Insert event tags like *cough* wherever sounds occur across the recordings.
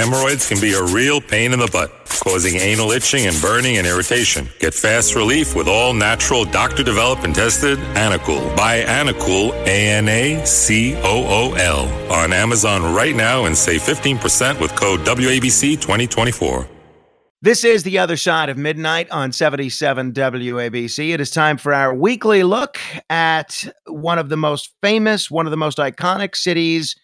Hemorrhoids can be a real pain in the butt, causing anal itching and burning and irritation. Get fast relief with all natural, doctor developed and tested Anacool. Buy Anacool, A N A C O O L, on Amazon right now and save 15% with code WABC 2024. This is the other side of midnight on 77 WABC. It is time for our weekly look at one of the most famous, one of the most iconic cities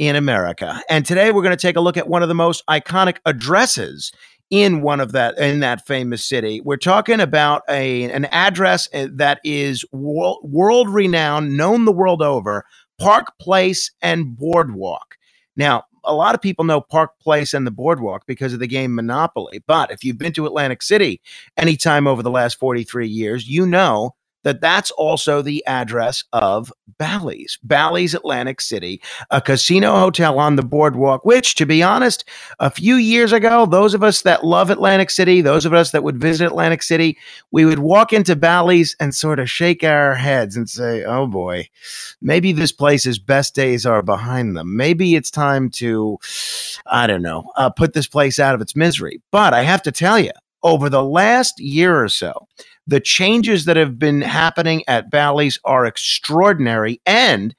in America. And today we're going to take a look at one of the most iconic addresses in one of that in that famous city. We're talking about a an address uh, that is world, world renowned, known the world over, Park Place and Boardwalk. Now, a lot of people know Park Place and the Boardwalk because of the game Monopoly. But if you've been to Atlantic City anytime over the last 43 years, you know that that's also the address of Bally's, Bally's Atlantic City, a casino hotel on the boardwalk, which, to be honest, a few years ago, those of us that love Atlantic City, those of us that would visit Atlantic City, we would walk into Bally's and sort of shake our heads and say, oh boy, maybe this place's best days are behind them. Maybe it's time to, I don't know, uh, put this place out of its misery. But I have to tell you, over the last year or so, the changes that have been happening at Bally's are extraordinary. And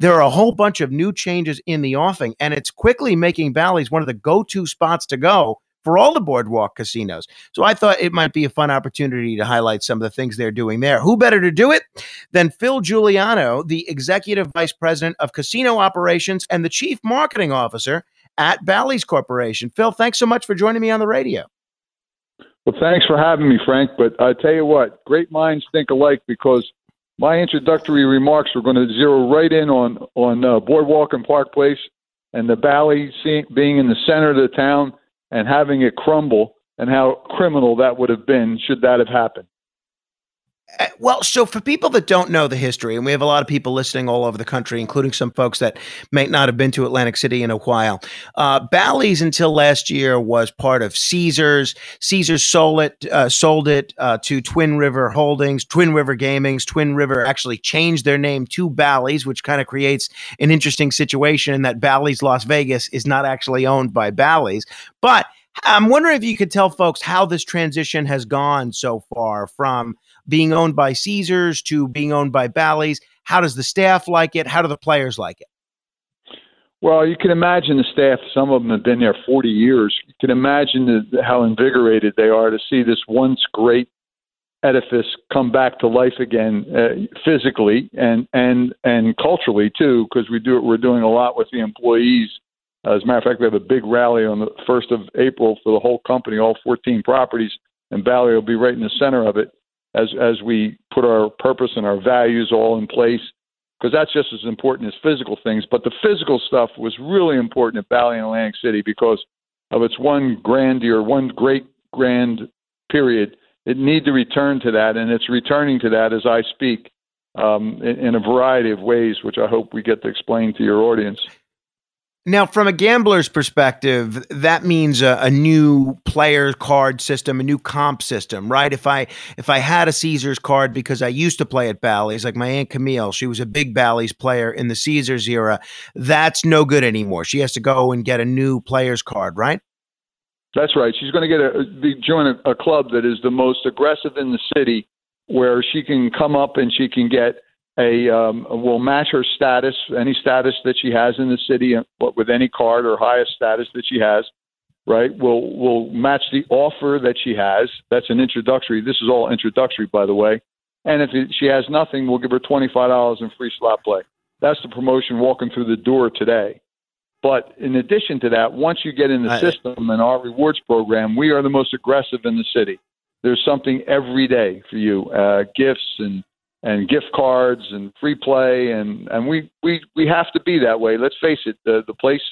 there are a whole bunch of new changes in the offing, and it's quickly making Bally's one of the go to spots to go for all the boardwalk casinos. So I thought it might be a fun opportunity to highlight some of the things they're doing there. Who better to do it than Phil Juliano, the Executive Vice President of Casino Operations and the Chief Marketing Officer at Bally's Corporation? Phil, thanks so much for joining me on the radio. Well, thanks for having me, Frank. But I tell you what, great minds think alike because my introductory remarks were going to zero right in on on uh, Boardwalk and Park Place and the Bally being in the center of the town and having it crumble and how criminal that would have been should that have happened. Uh, well, so for people that don't know the history, and we have a lot of people listening all over the country, including some folks that may not have been to Atlantic City in a while. Uh, Bally's until last year was part of Caesars. Caesars sold it, uh, sold it uh, to Twin River Holdings, Twin River Gamings. Twin River actually changed their name to Bally's, which kind of creates an interesting situation in that Bally's Las Vegas is not actually owned by Bally's, but I'm wondering if you could tell folks how this transition has gone so far from being owned by Caesars to being owned by Bally's? How does the staff like it? How do the players like it? Well, you can imagine the staff. Some of them have been there 40 years. You can imagine the, how invigorated they are to see this once great edifice come back to life again, uh, physically and and and culturally too, because we do we're doing a lot with the employees. As a matter of fact, we have a big rally on the first of April for the whole company, all 14 properties, and Bally will be right in the center of it as as we put our purpose and our values all in place because that's just as important as physical things. But the physical stuff was really important at Bally and Atlantic City because of its one grandeur, one great grand period. It need to return to that, and it's returning to that as I speak um, in, in a variety of ways, which I hope we get to explain to your audience. Now, from a gambler's perspective, that means a, a, new player card system, a new comp system, right? If I if I had a Caesars card because I used to play at Bally's, like my aunt Camille, she was a big Bally's player in the Caesars era. That's no good anymore. She has to go and get a new player's card, right? That's right. She's going to get a join a, a club that is the most aggressive in the city, where she can come up and she can get a um, will match her status, any status that she has in the city, with any card or highest status that she has. Right, will will match the offer that she has. That's an introductory. This is all introductory, by the way. And if she has nothing, we'll give her twenty five dollars in free slot play. That's the promotion walking through the door today. But in addition to that, once you get in the system and our rewards program, we are the most aggressive in the city. There's something every day for you, uh, gifts and and gift cards and free play and and we we we have to be that way. Let's face it the the place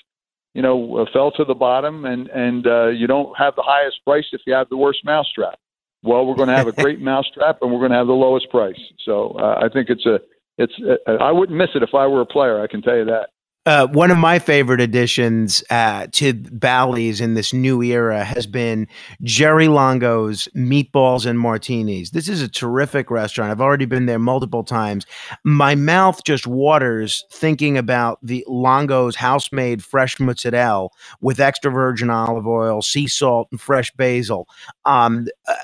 you know uh, fell to the bottom and and uh, you don't have the highest price if you have the worst mousetrap. Well we're going to have a great *laughs* mousetrap and we're going to have the lowest price. So uh, i think it's a it's uh, i wouldn't miss it if i were a player i can tell you that Uh, one of my favorite additions uh, to Bally's in this new era has been Jerry Longo's Meatballs and Martinis. This is a terrific restaurant. I've already been there multiple times. My mouth just waters thinking about the Longo's house-made fresh mozzarella with extra virgin olive oil, sea salt, and fresh basil. Um, uh,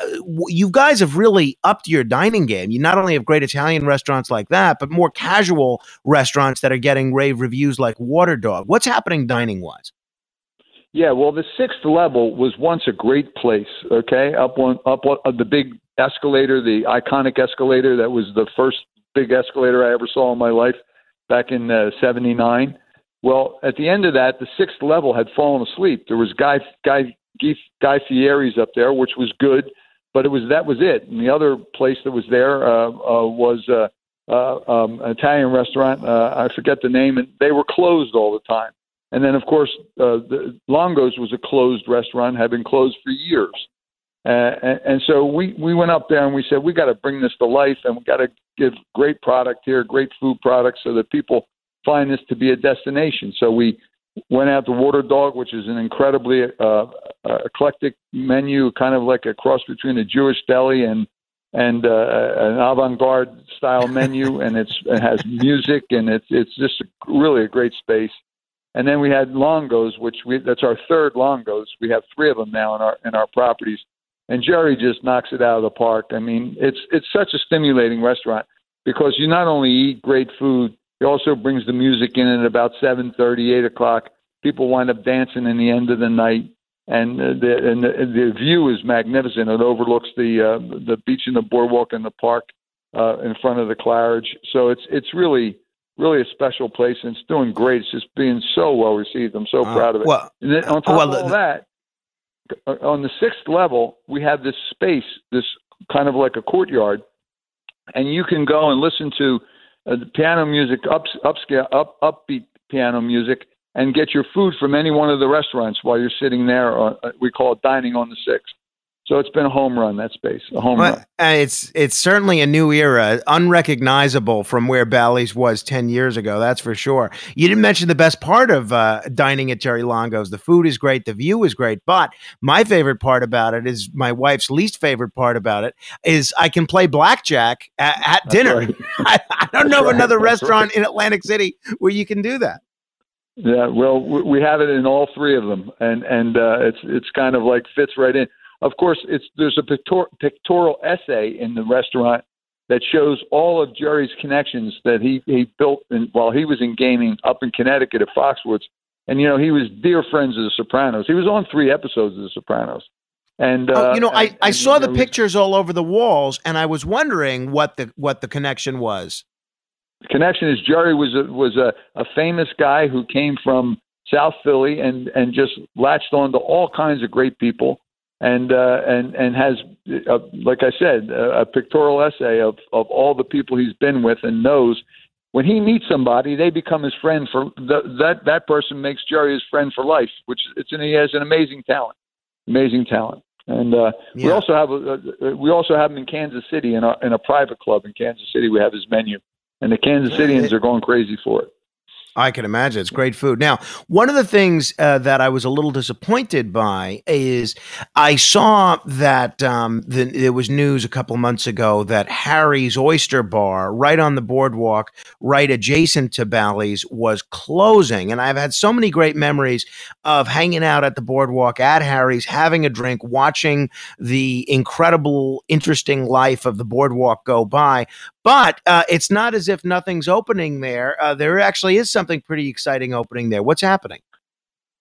you guys have really upped your dining game. You not only have great Italian restaurants like that, but more casual restaurants that are getting rave reviews like like Water Dog. What's happening dining wise? Yeah, well, the sixth level was once a great place. Okay, up on up on uh, the big escalator, the iconic escalator that was the first big escalator I ever saw in my life back in '79. Uh, well, at the end of that, the sixth level had fallen asleep. There was Guy Guy Guy Fieri's up there, which was good, but it was that was it. And the other place that was there uh, uh, was uh, uh, um, Italian restaurant. Uh, I forget the name, and they were closed all the time. And then, of course, uh, the Longo's was a closed restaurant, had been closed for years. Uh, and, and so we we went up there and we said we got to bring this to life, and we got to give great product here, great food products, so that people find this to be a destination. So we went out to Water Dog, which is an incredibly uh, uh, eclectic menu, kind of like a cross between a Jewish deli and and uh, an avant-garde style menu, *laughs* and it's it has music, and it's it's just really a great space. And then we had Longos, which we that's our third Longos. We have three of them now in our in our properties, and Jerry just knocks it out of the park. I mean, it's it's such a stimulating restaurant because you not only eat great food, he also brings the music in at about seven thirty, eight o'clock. People wind up dancing in the end of the night and the and the, the view is magnificent. It overlooks the uh, the beach and the boardwalk and the park uh, in front of the Claridge. So it's it's really really a special place, and it's doing great. It's just being so well received. I'm so uh, proud of it. Well, and then on top well, of all that, uh, on the sixth level, we have this space, this kind of like a courtyard, and you can go and listen to uh, the piano music, up upscale, up upbeat piano music and get your food from any one of the restaurants while you're sitting there. Uh, we call it dining on the sixth. So it's been a home run that space, a home well, run. It's it's certainly a new era, unrecognizable from where Bally's was ten years ago. That's for sure. You didn't mention the best part of uh, dining at Jerry Longo's. The food is great, the view is great, but my favorite part about it is my wife's least favorite part about it is I can play blackjack at, at dinner. Right. *laughs* I, I, don't know of another restaurant right. in Atlantic City where you can do that. Yeah, well, we have it in all three of them, and and uh, it's it's kind of like fits right in. Of course, it's there's a pictor- pictorial essay in the restaurant that shows all of Jerry's connections that he he built in, while he was in gaming up in Connecticut at Foxwoods, and you know he was dear friends of The Sopranos. He was on three episodes of The Sopranos. And uh, oh, you know, I, I saw the pictures all over the walls, and I was wondering what the what the connection was. The connection is Jerry was a, was a, a famous guy who came from South Philly and and just latched on to all kinds of great people and uh, and and has uh, like I said a, a pictorial essay of of all the people he's been with and knows. When he meets somebody they become his friend for the, that that person makes Jerry his friend for life which it's an, he has an amazing talent amazing talent. And uh, yeah. we also have a, we also have him in Kansas City in a in a private club in Kansas City. We have his menu and the Kansas Cityans are going crazy for it. I can imagine it's great food. Now, one of the things uh, that I was a little disappointed by is I saw that um, the, there was news a couple months ago that Harry's Oyster Bar, right on the boardwalk, right adjacent to Bally's, was closing. And I've had so many great memories of hanging out at the boardwalk at Harry's, having a drink, watching the incredible, interesting life of the boardwalk go by. But uh, it's not as if nothing's opening there. Uh, there actually is something pretty exciting opening there. What's happening?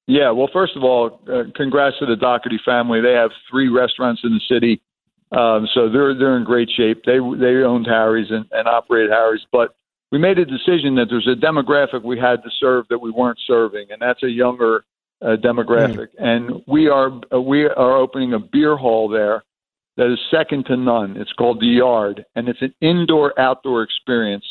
Yeah, well, first of all, uh, congrats to the Dougherty family. They have three restaurants in the city, um, so they're they're in great shape. They they owned Harry's and, and operated Harry's, but we made a decision that there's a demographic we had to serve that we weren't serving, and that's a younger uh, demographic. Mm. And we are uh, we are opening a beer hall there that is second to none. It's called The Yard, and it's an indoor outdoor experience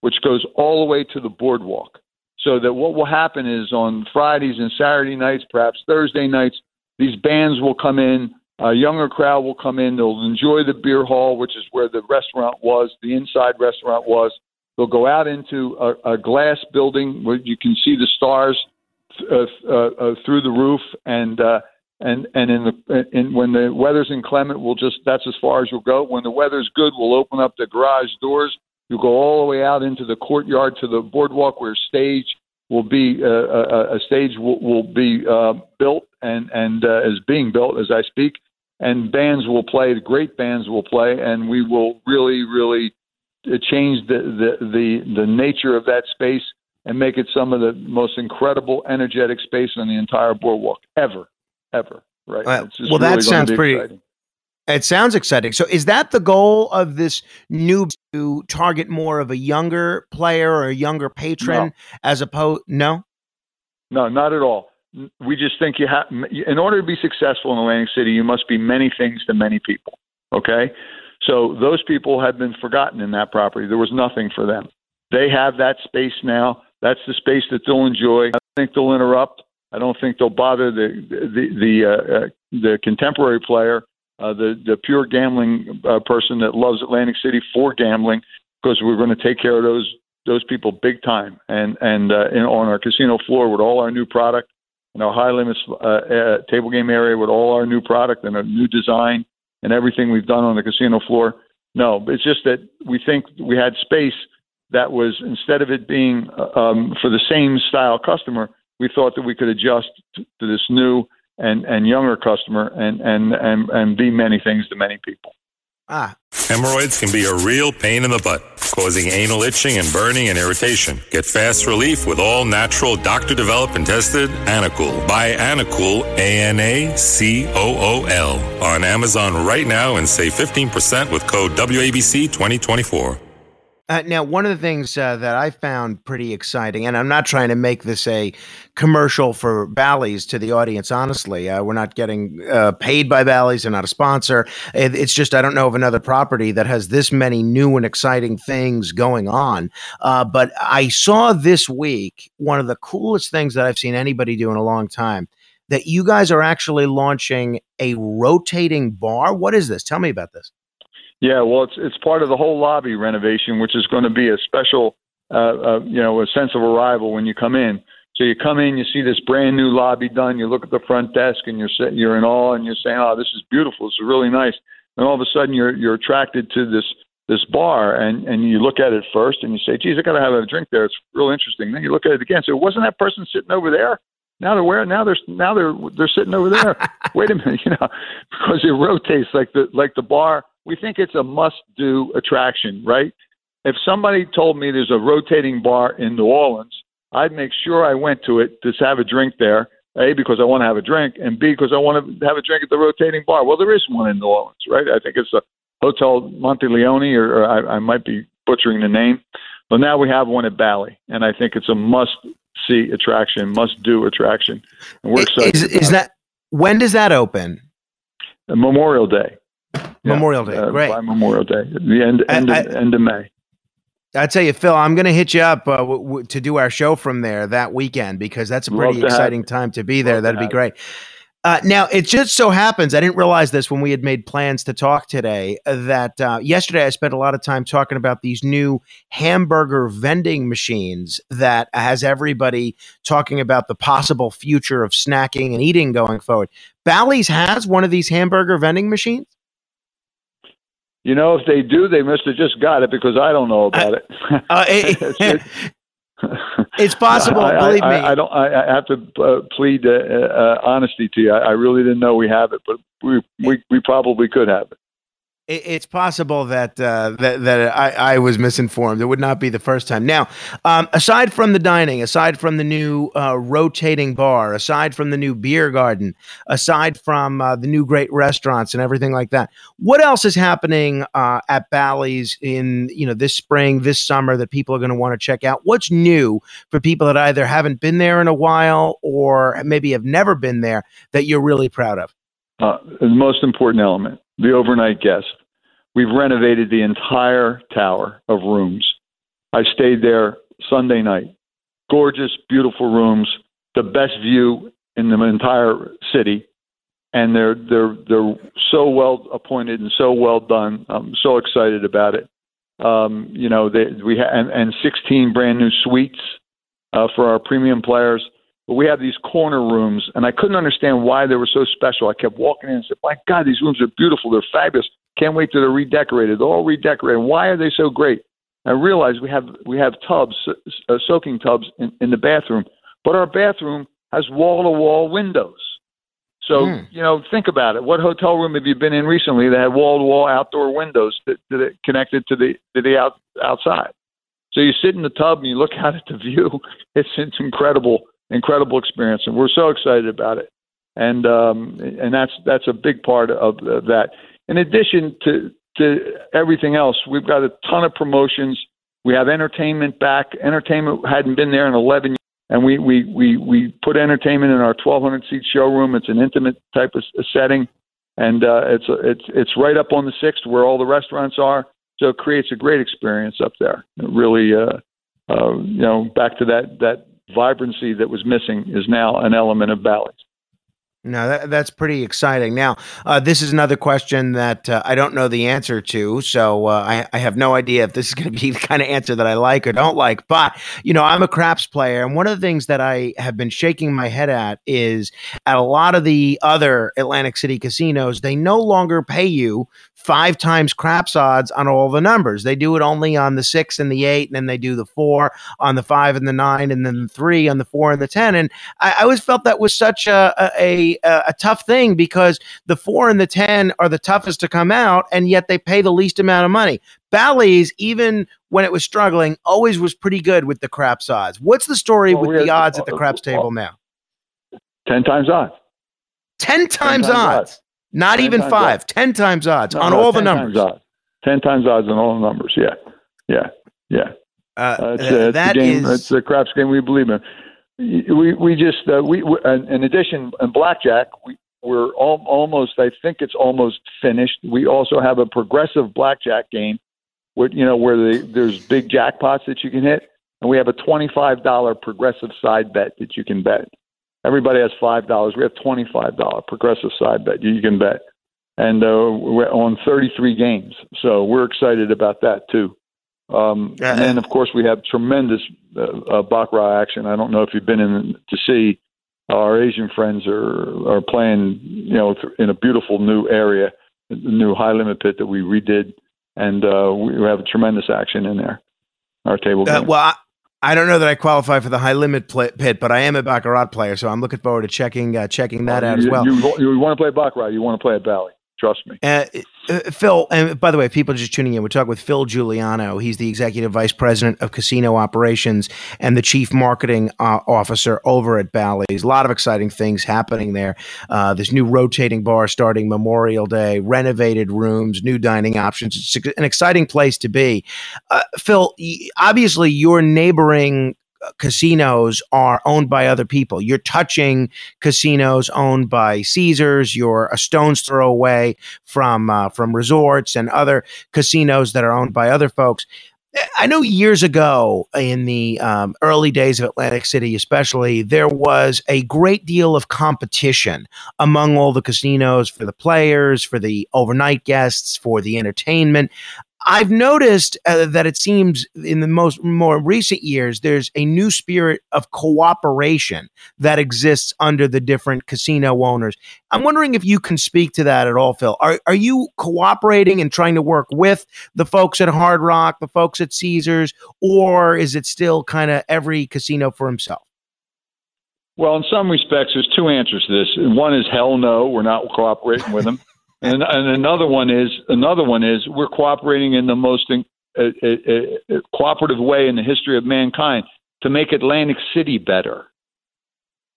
which goes all the way to the boardwalk. So that what will happen is on Fridays and Saturday nights, perhaps Thursday nights, these bands will come in, a younger crowd will come in, they'll enjoy the beer hall, which is where the restaurant was, the inside restaurant was, They'll go out into a, a glass building where you can see the stars uh, uh, uh, through the roof, and uh, and and in the in, when the weather's inclement, we'll just that's as far as we'll go. When the weather's good, we'll open up the garage doors. You'll go all the way out into the courtyard to the boardwalk where stage will be uh, a, a stage will, will be uh, built and and uh, is being built as I speak, and bands will play. The Great bands will play, and we will really really uh, change the the the, the nature of that space and make it some of the most incredible energetic space on the entire boardwalk ever ever. Right. well, really that sounds pretty. Exciting. It sounds exciting. So, is that the goal of this new to target more of a younger player or a younger patron no. as opposed? No, no, not at all. We just think you have, in order to be successful in Atlantic City, you must be many things to many people. Okay, so those people have been forgotten in that property. There was nothing for them. They have that space now. That's the space that they'll enjoy. I think they'll interrupt. I don't think they'll bother the the the, uh, uh, the contemporary player, uh, the the pure gambling uh, person that loves Atlantic City for gambling, because we're going to take care of those those people big time. And and uh, in, on our casino floor with all our new product, in our high limits uh, uh, table game area with all our new product and a new design and everything we've done on the casino floor. No, it's just that we think we had space that was instead of it being uh, um, for the same style customer we thought that we could adjust to, to this new and, and younger customer and, and, and, and be many things to many people. Ah. Hemorrhoids can be a real pain in the butt, causing anal itching and burning and irritation. Get fast relief with all natural, doctor developed and tested Anacool. Buy Anacool, A N A C O O L, on Amazon right now and save 15% with code WABC 2024. Uh, now, one of the things uh, that I found pretty exciting, and I'm not trying to make this a commercial for Bally's to the audience, honestly. Uh, we're not getting uh, paid by Bally's, they're not a sponsor. It, it's just, I don't know of another property that has this many new and exciting things going on. Uh, but I saw this week one of the coolest things that I've seen anybody do in a long time that you guys are actually launching a rotating bar. What is this? Tell me about this. Yeah, well, it's it's part of the whole lobby renovation, which is going to be a special, uh, uh, you know, a sense of arrival when you come in. So you come in, you see this brand new lobby done. You look at the front desk, and you're sitting, you're in awe, and you're saying, "Oh, this is beautiful. This is really nice." And all of a sudden, you're you're attracted to this this bar, and and you look at it first, and you say, "Geez, I got to have a drink there. It's real interesting." Then you look at it again. So wasn't that person sitting over there? Now they're where? Now they're now they're they're sitting over there. *laughs* Wait a minute, *laughs* you know, because it rotates like the like the bar we think it's a must do attraction, right? If somebody told me there's a rotating bar in New Orleans, I'd make sure I went to it to have a drink there. A, because I want to have a drink, and B, because I want to have a drink at the rotating bar. Well, there is one in New Orleans, right? I think it's a Hotel Monteleone, or, or I, I might be butchering the name. But now we have one at Bally, and I think it's a must see attraction, must do attraction. And we're excited. Is, is that when does that open? Memorial Day. Memorial Day. Uh, Great. By Memorial Day, the end end, I, of, end of May. I tell you, Phil, I'm going to hit you up uh, w- w- to do our show from there that weekend because that's a pretty exciting time to be there. Love That'd be great. Uh, now, it just so happens, I didn't realize this when we had made plans to talk today, uh, that uh, yesterday I spent a lot of time talking about these new hamburger vending machines that has everybody talking about the possible future of snacking and eating going forward. Bally's has one of these hamburger vending machines? You know, if they do, they must have just got it because I don't know about it. Uh, *laughs* it, *laughs* it's possible. I, believe I, me. I, don't. I have to uh, plead uh, uh, honesty to you. I, I, really didn't know we have it, but we we, we probably could have it it's possible that uh, that that I, I, was misinformed. It would not be the first time. Now, um, aside from the dining, aside from the new uh, rotating bar, aside from the new beer garden, aside from uh, the new great restaurants and everything like that, what else is happening uh, at Bally's in you know this spring, this summer that people are going to want to check out? What's new for people that either haven't been there in a while or maybe have never been there that you're really proud of? Uh, the most important element the overnight guest. We've renovated the entire tower of rooms. I stayed there Sunday night. Gorgeous, beautiful rooms, the best view in the entire city, and they're they're they're so well appointed and so well done. I'm so excited about it. Um, you know, they, we ha- and, and 16 brand new suites uh, for our premium players. But we have these corner rooms, and I couldn't understand why they were so special. I kept walking in and said, "My God, these rooms are beautiful. They're fabulous. Can't wait till they're redecorated. They're all redecorated. Why are they so great?" I realized we have we have tubs, uh, soaking tubs in, in the bathroom, but our bathroom has wall to wall windows. So mm. you know, think about it. What hotel room have you been in recently that had wall to wall outdoor windows that, that connected to the to the out, outside? So you sit in the tub and you look *laughs* out at the view. It's it's incredible, incredible experience, and we're so excited about it. And um, and that's that's a big part of, that. In addition to to everything else, we've got a ton of promotions. We have entertainment back. Entertainment hadn't been there in 11 years and we we we we put entertainment in our 1,200 seat showroom. It's an intimate type of setting, and uh, it's it's it's right up on the sixth where all the restaurants are. So it creates a great experience up there. It really, uh, uh, you know, back to that that vibrancy that was missing is now an element of Bally's. No, that, that's pretty exciting. Now, uh, this is another question that uh, I don't know the answer to, so uh, I, I, have no idea if this is going to be *laughs* the kind of answer that I like or don't like. But you know, I'm a craps player, and one of the things that I have been shaking my head at is at a lot of the other Atlantic City casinos, they no longer pay you five times craps odds on all the numbers. They do it only on the six and the eight, and then they do the four on the five and the nine, and then the three on the four and the ten. And I, I always felt that was such a, a a tough thing because the four and the ten are the toughest to come out, and yet they pay the least amount of money. Bally's, even when it was struggling, always was pretty good with the craps odds. What's the story well, with the odds at the craps table now? Ten times odds. Ten times, 10 times odds. odds. Not even five. Odds. Ten times odds no, on no, all the numbers. Ten times odds on all the numbers. Yeah, yeah, yeah. Uh, uh, it's, uh, it's that game. Is... It's a craps game we believe in. We we just uh, we, we in addition in blackjack we we're all, almost I think it's almost finished. We also have a progressive blackjack game, where you know where the, there's big jackpots that you can hit, and we have a twenty five dollar progressive side bet that you can bet. Everybody has five dollars. We have twenty five dollar progressive side bet you can bet, and uh, we're on thirty three games. So we're excited about that too. Um, and then of course we have tremendous uh, uh, baccarat action. I don't know if you've been in to see. Our Asian friends are are playing, you know, in a beautiful new area, the new high limit pit that we redid, and uh, we have tremendous action in there. Our table uh, game. well, I- I don't know that I qualify for the high limit pit, but I am a baccarat player, so I'm looking forward to checking uh, checking that out you, as well. You, you, want to play baccarat? You want to play at Bally? Trust me. Uh, uh, Phil, and by the way, people just tuning in, we're talking with Phil Juliano. He's the executive vice president of casino operations and the chief marketing uh, officer over at Bally's. A lot of exciting things happening there. Uh, this new rotating bar starting Memorial Day, renovated rooms, new dining options. It's an exciting place to be. Uh, Phil, obviously, your neighboring casinos are owned by other people. You're touching casinos owned by Caesars. You're a stone's throw away from uh, from resorts and other casinos that are owned by other folks. I know years ago, in the um, early days of Atlantic City, especially, there was a great deal of competition among all the casinos for the players, for the overnight guests, for the entertainment. I've noticed uh, that it seems in the most more recent years there's a new spirit of cooperation that exists under the different casino owners. I'm wondering if you can speak to that at all, Phil. Are are you cooperating and trying to work with the folks at Hard Rock, the folks at Caesars, or is it still kind of every casino for himself? Well, in some respects, there's two answers to this. One is hell no, we're not cooperating with them. And, and another one is another one is we're cooperating in the most in, uh, uh, uh, cooperative way in the history of mankind to make Atlantic City better,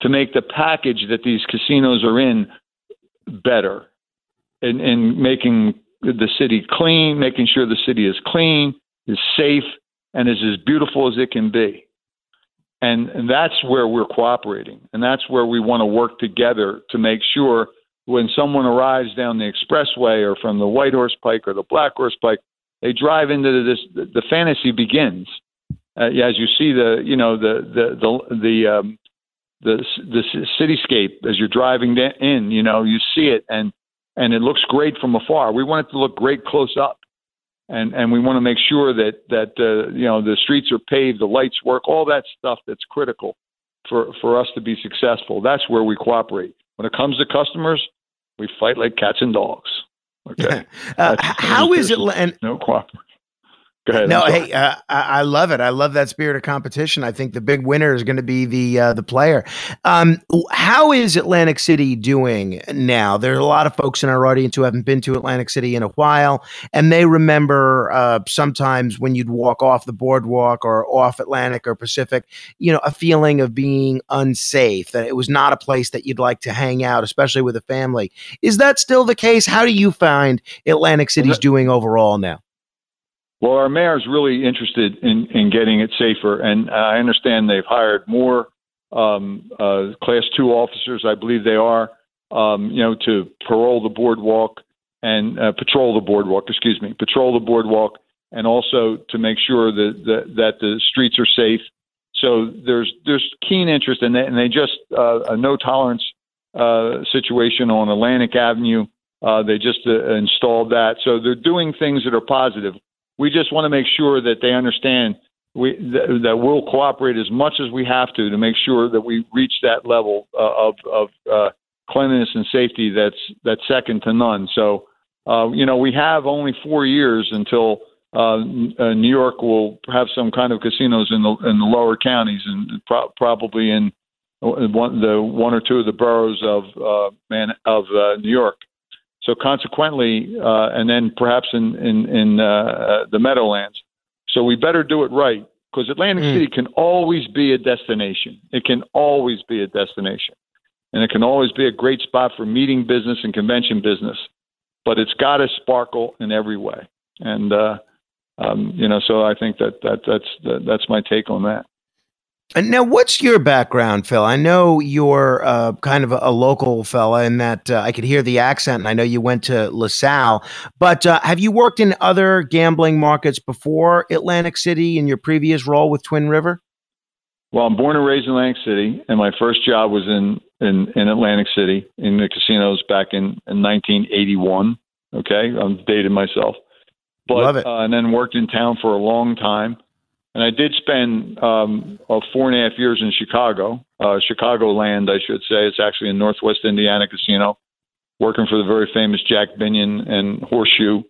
to make the package that these casinos are in better, and, and making the city clean, making sure the city is clean, is safe, and is as beautiful as it can be. And, and that's where we're cooperating, and that's where we want to work together to make sure when someone arrives down the expressway or from the White Horse Pike or the Black Horse Pike, they drive into this. The fantasy begins uh, as you see the you know the the the the um, the, the cityscape as you're driving in. You know you see it and and it looks great from afar. We want it to look great close up. and and we want to make sure that that uh, you know the streets are paved, the lights work, all that stuff that's critical for for us to be successful. That's where we cooperate. When it comes to customers, we fight like cats and dogs. Okay. *laughs* uh, how is it? And no cooperation. Go ahead. No, hey, uh, I love it. I love that spirit of competition. I think the big winner is going to be the uh, the player. Um, how is Atlantic City doing now? There are a lot of folks in our audience who haven't been to Atlantic City in a while, and they remember uh, sometimes when you'd walk off the boardwalk or off Atlantic or Pacific, you know, a feeling of being unsafe. That it was not a place that you'd like to hang out, especially with a family. Is that still the case? How do you find Atlantic City's doing overall now? Well, our mayor is really interested in, in getting it safer, and I understand they've hired more um, uh, class two officers, I believe they are, um, you know, to parole the boardwalk and uh, patrol the boardwalk. Excuse me, patrol the boardwalk, and also to make sure that that, that the streets are safe. So there's there's keen interest in that, and they just uh, a no tolerance uh, situation on Atlantic Avenue. Uh, they just uh, installed that, so they're doing things that are positive. We just want to make sure that they understand we, that, that we'll cooperate as much as we have to to make sure that we reach that level uh, of, of uh, cleanliness and safety that's that's second to none. So, uh, you know, we have only four years until uh, uh, New York will have some kind of casinos in the in the lower counties and pro- probably in one, the one or two of the boroughs of uh, man of uh, New York. So consequently, uh, and then perhaps in in, in uh, the Meadowlands. So we better do it right because Atlantic mm. City can always be a destination. It can always be a destination, and it can always be a great spot for meeting business and convention business. But it's got to sparkle in every way, and uh, um, you know. So I think that that that's that, that's my take on that. And now, what's your background, Phil? I know you're uh, kind of a, a, local fella in that uh, I could hear the accent, and I know you went to LaSalle. But uh, have you worked in other gambling markets before Atlantic City in your previous role with Twin River? Well, I'm born and raised in Atlantic City, and my first job was in, in, in Atlantic City in the casinos back in, in 1981. Okay, I'm dated myself. But, Love it. Uh, and then worked in town for a long time and I did spend um, four and a half years in Chicago, uh, Chicagoland, I should say. It's actually in Northwest Indiana Casino, working for the very famous Jack Binion and Horseshoe,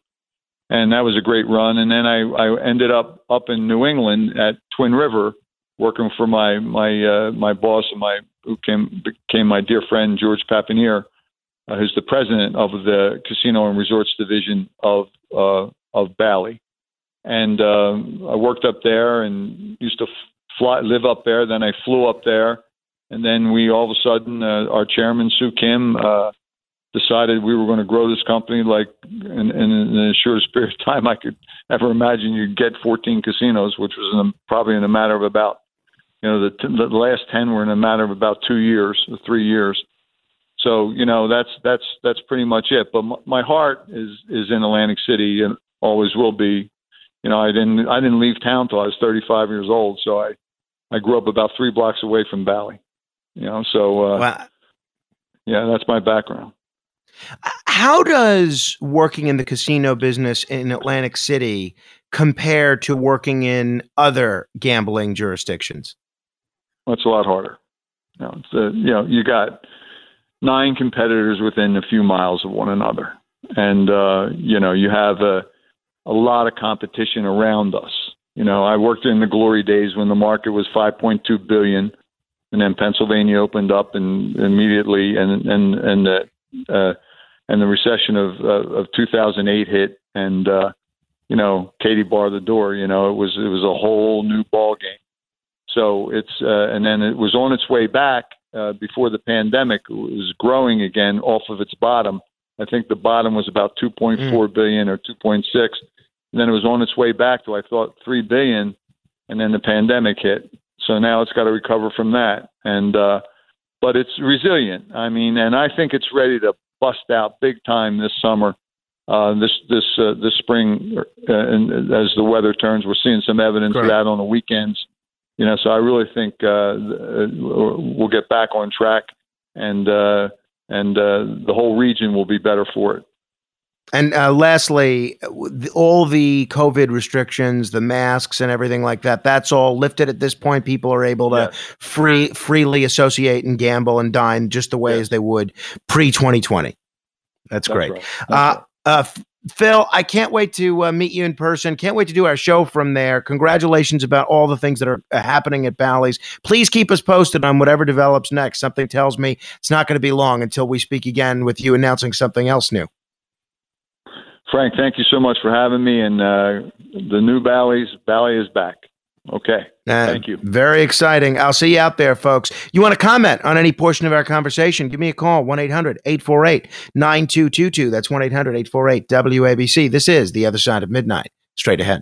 and that was a great run. And then I, I ended up up in New England at Twin River, working for my my uh, my boss and my who came became my dear friend George Papanier, uh, who's the president of the Casino and Resorts division of uh, of Bally and uh, I worked up there and used to fly live up there. Then I flew up there, and then we all of a sudden uh, our chairman Soo Kim uh, decided we were going to grow this company like in, in, the shortest period of time I could ever imagine. You'd get 14 casinos, which was in a, probably in a matter of about you know the, t- the last 10 were in a matter of about two years, or three years. So you know that's that's that's pretty much it. But m- my heart is is in Atlantic City and always will be you know, I didn't I didn't leave town till I was 35 years old, so I I grew up about three blocks away from Bally. You know, so uh, wow. yeah, that's my background. How does working in the casino business in Atlantic City compare to working in other gambling jurisdictions? Well, it's a lot harder. You know, a, you know, you got nine competitors within a few miles of one another, and uh, you know, you have a a lot of competition around us. You know, I worked in the glory days when the market was 5.2 billion, and then Pennsylvania opened up and immediately, and and and the uh, and the recession of uh, of 2008 hit, and uh, you know, Katie barred the door. You know, it was it was a whole new ball game. So it's uh, and then it was on its way back uh, before the pandemic. It was growing again off of its bottom. I think the bottom was about 2.4 mm. billion or 2.6 and then it was on its way back to I thought three billion, and then the pandemic hit. So now it's got to recover from that. And uh, but it's resilient. I mean, and I think it's ready to bust out big time this summer. Uh, this this uh, this spring, uh, and as the weather turns, we're seeing some evidence Correct. of that on the weekends. You know, so I really think uh, we'll get back on track, and uh, and uh, the whole region will be better for it. And uh, lastly, all the COVID restrictions, the masks, and everything like that, that's all lifted at this point. People are able to yes. free freely associate and gamble and dine just the way yes. as they would pre 2020. That's, that's, great. Right. That's uh, uh, Phil, I can't wait to uh, meet you in person. Can't wait to do our show from there. Congratulations about all the things that are uh, happening at Bally's. Please keep us posted on whatever develops next. Something tells me it's not going to be long until we speak again with you announcing something else new. Frank, thank you so much for having me. And uh, the new Bally's, Bally is back. Okay. Uh, Thank you. Very exciting. I'll see you out there, folks. You want to comment on any portion of our conversation? Give me a call 1 800 848 9222. That's 1 800 848 WABC. This is The Other Side of Midnight. Straight ahead.